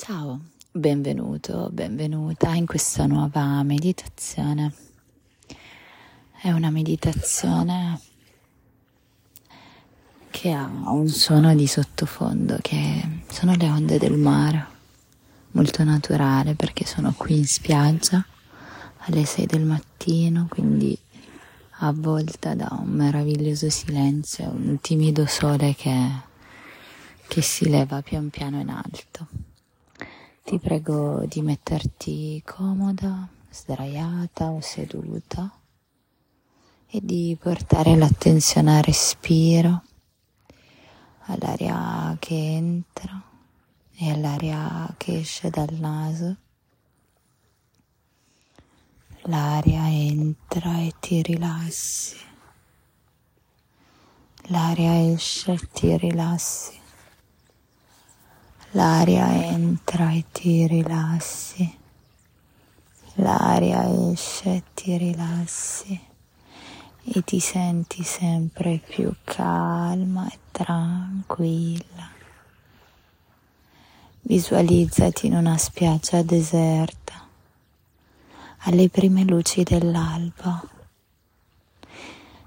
Ciao, benvenuto, benvenuta in questa nuova meditazione. È una meditazione che ha un suono di sottofondo che sono le onde del mare, molto naturale perché sono qui in spiaggia alle 6 del mattino, quindi avvolta da un meraviglioso silenzio, un timido sole che, che si leva pian piano in alto. Ti prego di metterti comoda, sdraiata o seduta e di portare l'attenzione al respiro, all'aria che entra e all'aria che esce dal naso. L'aria entra e ti rilassi. L'aria esce e ti rilassi. L'aria entra e ti rilassi. L'aria esce e ti rilassi. E ti senti sempre più calma e tranquilla. Visualizzati in una spiaggia deserta, alle prime luci dell'alba.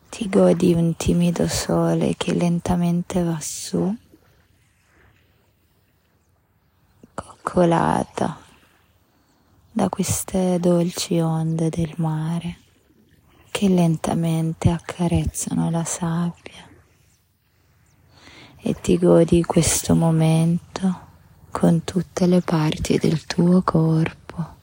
Ti godi un timido sole che lentamente va su coccolata da queste dolci onde del mare che lentamente accarezzano la sabbia e ti godi questo momento con tutte le parti del tuo corpo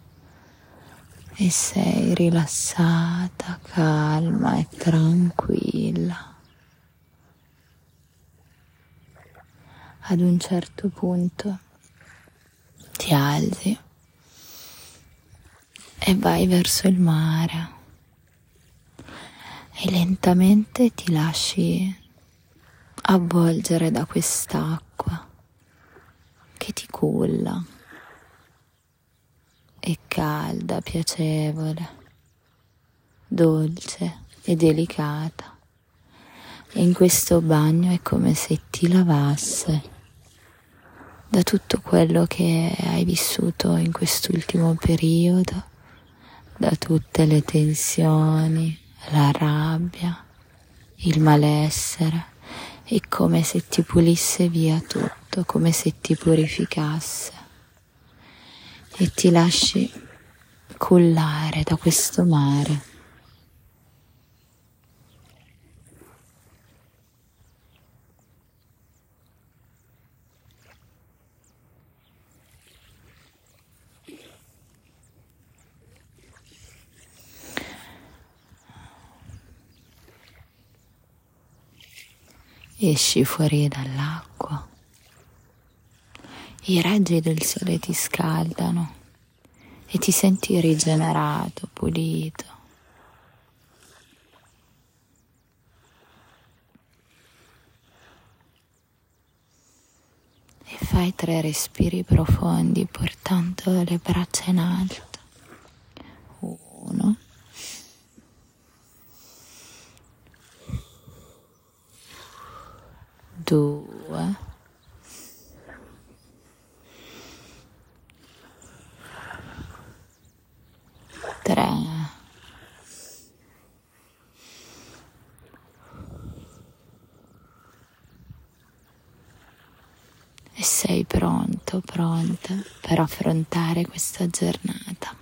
e sei rilassata, calma e tranquilla. Ad un certo punto ti alzi e vai verso il mare e lentamente ti lasci avvolgere da quest'acqua che ti culla. È calda, piacevole, dolce e delicata. E in questo bagno è come se ti lavasse da tutto quello che hai vissuto in quest'ultimo periodo, da tutte le tensioni, la rabbia, il malessere, è come se ti pulisse via tutto, come se ti purificasse. E ti lasci cullare da questo mare esci fuori dall'acqua, i raggi del sole ti scaldano e ti senti rigenerato, pulito. E fai tre respiri profondi portando le braccia in alto. E sei pronto, pronta per affrontare questa giornata.